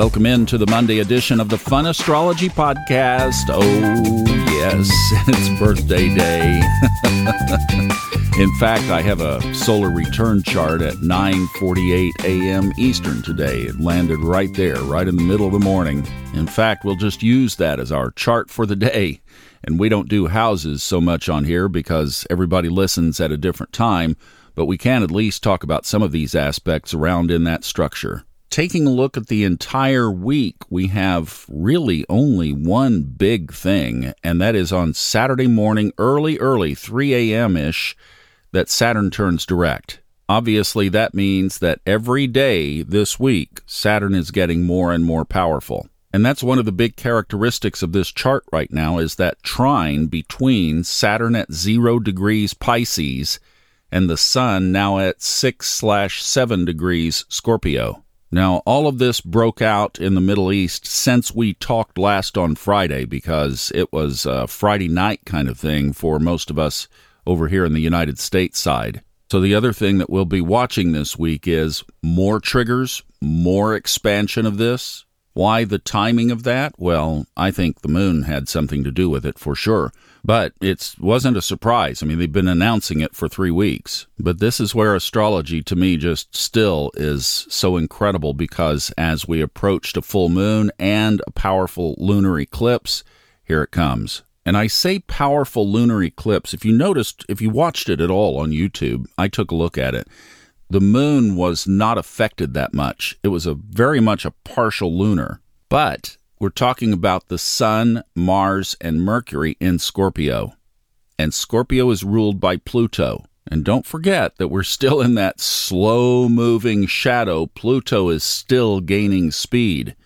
Welcome into the Monday edition of the Fun Astrology Podcast. Oh, yes, it's birthday day. In fact, I have a solar return chart at 9:48 a.m. Eastern today. It landed right there, right in the middle of the morning. In fact, we'll just use that as our chart for the day. And we don't do houses so much on here because everybody listens at a different time, but we can at least talk about some of these aspects around in that structure taking a look at the entire week, we have really only one big thing, and that is on Saturday morning, early, early, 3 a.m. ish, that Saturn turns direct. Obviously, that means that every day this week, Saturn is getting more and more powerful. And that's one of the big characteristics of this chart right now is that trine between Saturn at 0 degrees Pisces and the Sun now at 6 slash 7 degrees Scorpio. Now, all of this broke out in the Middle East since we talked last on Friday because it was a Friday night kind of thing for most of us over here in the United States side. So, the other thing that we'll be watching this week is more triggers, more expansion of this. Why the timing of that? Well, I think the moon had something to do with it for sure. But it wasn't a surprise. I mean, they've been announcing it for three weeks. But this is where astrology to me just still is so incredible because as we approached a full moon and a powerful lunar eclipse, here it comes. And I say powerful lunar eclipse. If you noticed, if you watched it at all on YouTube, I took a look at it. The moon was not affected that much. It was a very much a partial lunar. But we're talking about the Sun, Mars, and Mercury in Scorpio. And Scorpio is ruled by Pluto. And don't forget that we're still in that slow moving shadow. Pluto is still gaining speed.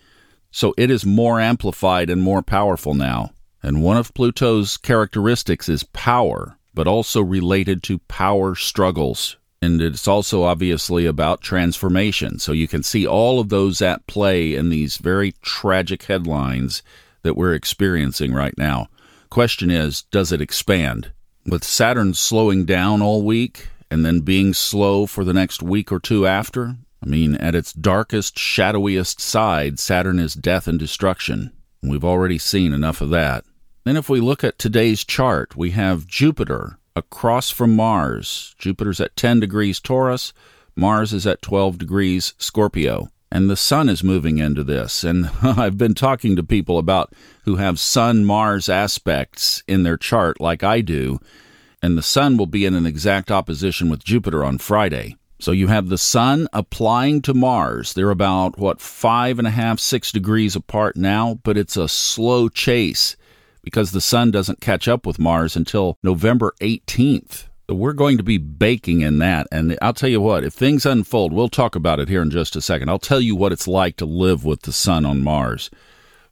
So it is more amplified and more powerful now. And one of Pluto's characteristics is power, but also related to power struggles. And it's also obviously about transformation. So you can see all of those at play in these very tragic headlines that we're experiencing right now. Question is, does it expand? With Saturn slowing down all week and then being slow for the next week or two after, I mean, at its darkest, shadowiest side, Saturn is death and destruction. We've already seen enough of that. Then, if we look at today's chart, we have Jupiter across from Mars. Jupiter's at 10 degrees Taurus, Mars is at 12 degrees Scorpio. And the sun is moving into this. And I've been talking to people about who have sun Mars aspects in their chart, like I do. And the sun will be in an exact opposition with Jupiter on Friday. So you have the sun applying to Mars. They're about, what, five and a half, six degrees apart now, but it's a slow chase because the sun doesn't catch up with Mars until November 18th. We're going to be baking in that. And I'll tell you what, if things unfold, we'll talk about it here in just a second. I'll tell you what it's like to live with the sun on Mars.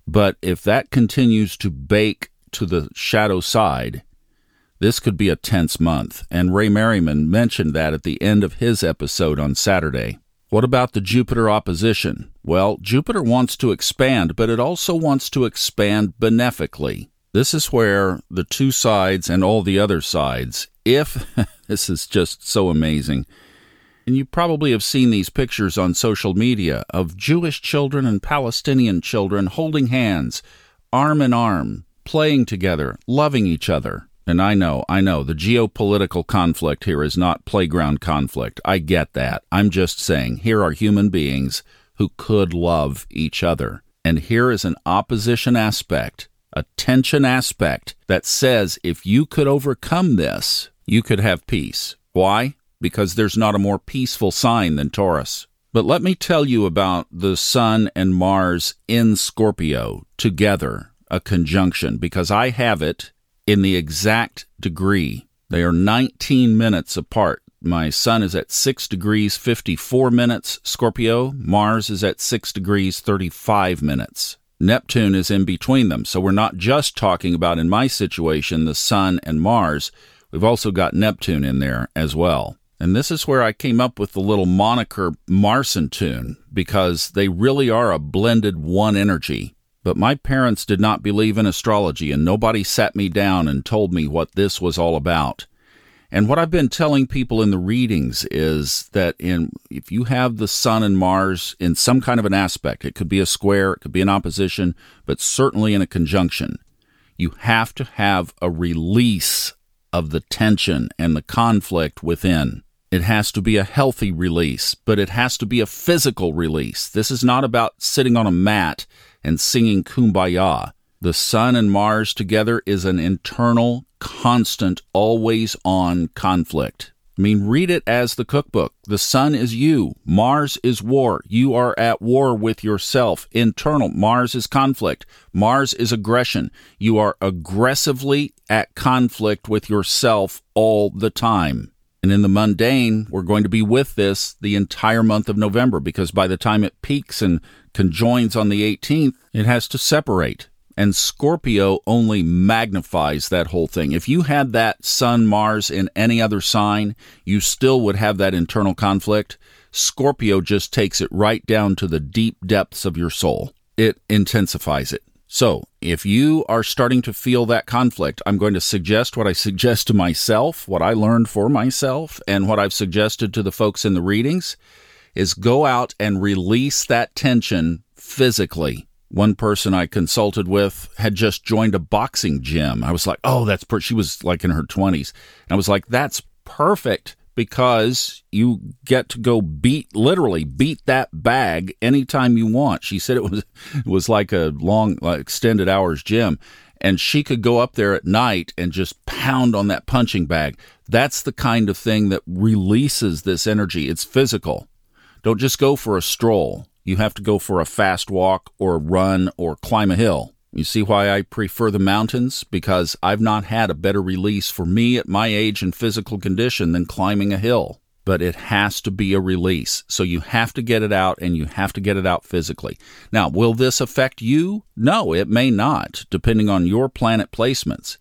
But if that continues to bake to the shadow side, this could be a tense month. And Ray Merriman mentioned that at the end of his episode on Saturday. What about the Jupiter opposition? Well, Jupiter wants to expand, but it also wants to expand benefically. This is where the two sides and all the other sides, if this is just so amazing, and you probably have seen these pictures on social media of Jewish children and Palestinian children holding hands, arm in arm, playing together, loving each other. And I know, I know, the geopolitical conflict here is not playground conflict. I get that. I'm just saying, here are human beings who could love each other. And here is an opposition aspect a tension aspect that says if you could overcome this, you could have peace. Why? Because there's not a more peaceful sign than Taurus. But let me tell you about the Sun and Mars in Scorpio together, a conjunction, because I have it in the exact degree. They are 19 minutes apart. My Sun is at 6 degrees 54 minutes, Scorpio. Mars is at 6 degrees 35 minutes. Neptune is in between them. So we're not just talking about, in my situation, the Sun and Mars. We've also got Neptune in there as well. And this is where I came up with the little moniker Marsentune, because they really are a blended one energy. But my parents did not believe in astrology, and nobody sat me down and told me what this was all about. And what I've been telling people in the readings is that in if you have the sun and Mars in some kind of an aspect, it could be a square, it could be an opposition, but certainly in a conjunction, you have to have a release of the tension and the conflict within. It has to be a healthy release, but it has to be a physical release. This is not about sitting on a mat and singing kumbaya. The sun and Mars together is an internal, constant, always on conflict. I mean, read it as the cookbook. The sun is you. Mars is war. You are at war with yourself. Internal. Mars is conflict. Mars is aggression. You are aggressively at conflict with yourself all the time. And in the mundane, we're going to be with this the entire month of November because by the time it peaks and conjoins on the 18th, it has to separate. And Scorpio only magnifies that whole thing. If you had that Sun, Mars in any other sign, you still would have that internal conflict. Scorpio just takes it right down to the deep depths of your soul. It intensifies it. So, if you are starting to feel that conflict, I'm going to suggest what I suggest to myself, what I learned for myself, and what I've suggested to the folks in the readings is go out and release that tension physically one person I consulted with had just joined a boxing gym. I was like, oh, that's per-. she was like in her 20s. And I was like, that's perfect because you get to go beat literally beat that bag anytime you want. She said it was it was like a long like extended hours gym and she could go up there at night and just pound on that punching bag. That's the kind of thing that releases this energy. It's physical. Don't just go for a stroll you have to go for a fast walk or run or climb a hill. You see why I prefer the mountains? Because I've not had a better release for me at my age and physical condition than climbing a hill. But it has to be a release. So you have to get it out and you have to get it out physically. Now, will this affect you? No, it may not, depending on your planet placements.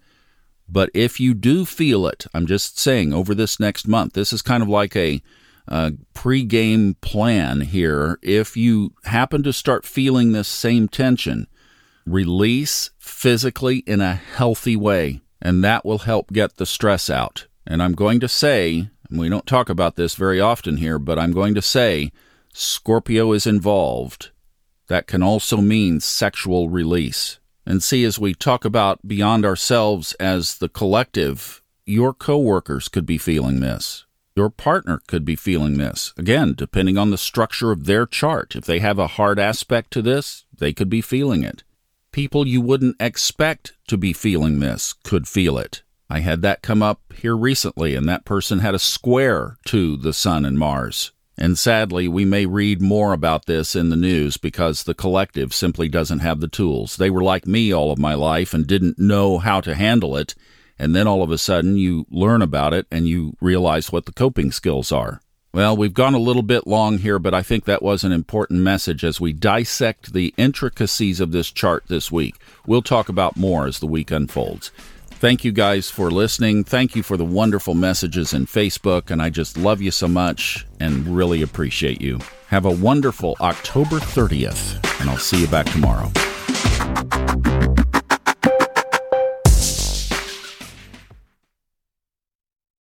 But if you do feel it, I'm just saying over this next month, this is kind of like a uh, pre-game plan here. If you happen to start feeling this same tension, release physically in a healthy way, and that will help get the stress out. And I'm going to say, we don't talk about this very often here, but I'm going to say Scorpio is involved. That can also mean sexual release. And see, as we talk about beyond ourselves as the collective, your coworkers could be feeling this. Your partner could be feeling this. Again, depending on the structure of their chart. If they have a hard aspect to this, they could be feeling it. People you wouldn't expect to be feeling this could feel it. I had that come up here recently, and that person had a square to the Sun and Mars. And sadly, we may read more about this in the news because the collective simply doesn't have the tools. They were like me all of my life and didn't know how to handle it and then all of a sudden you learn about it and you realize what the coping skills are. Well, we've gone a little bit long here, but I think that was an important message as we dissect the intricacies of this chart this week. We'll talk about more as the week unfolds. Thank you guys for listening. Thank you for the wonderful messages in Facebook, and I just love you so much and really appreciate you. Have a wonderful October 30th, and I'll see you back tomorrow.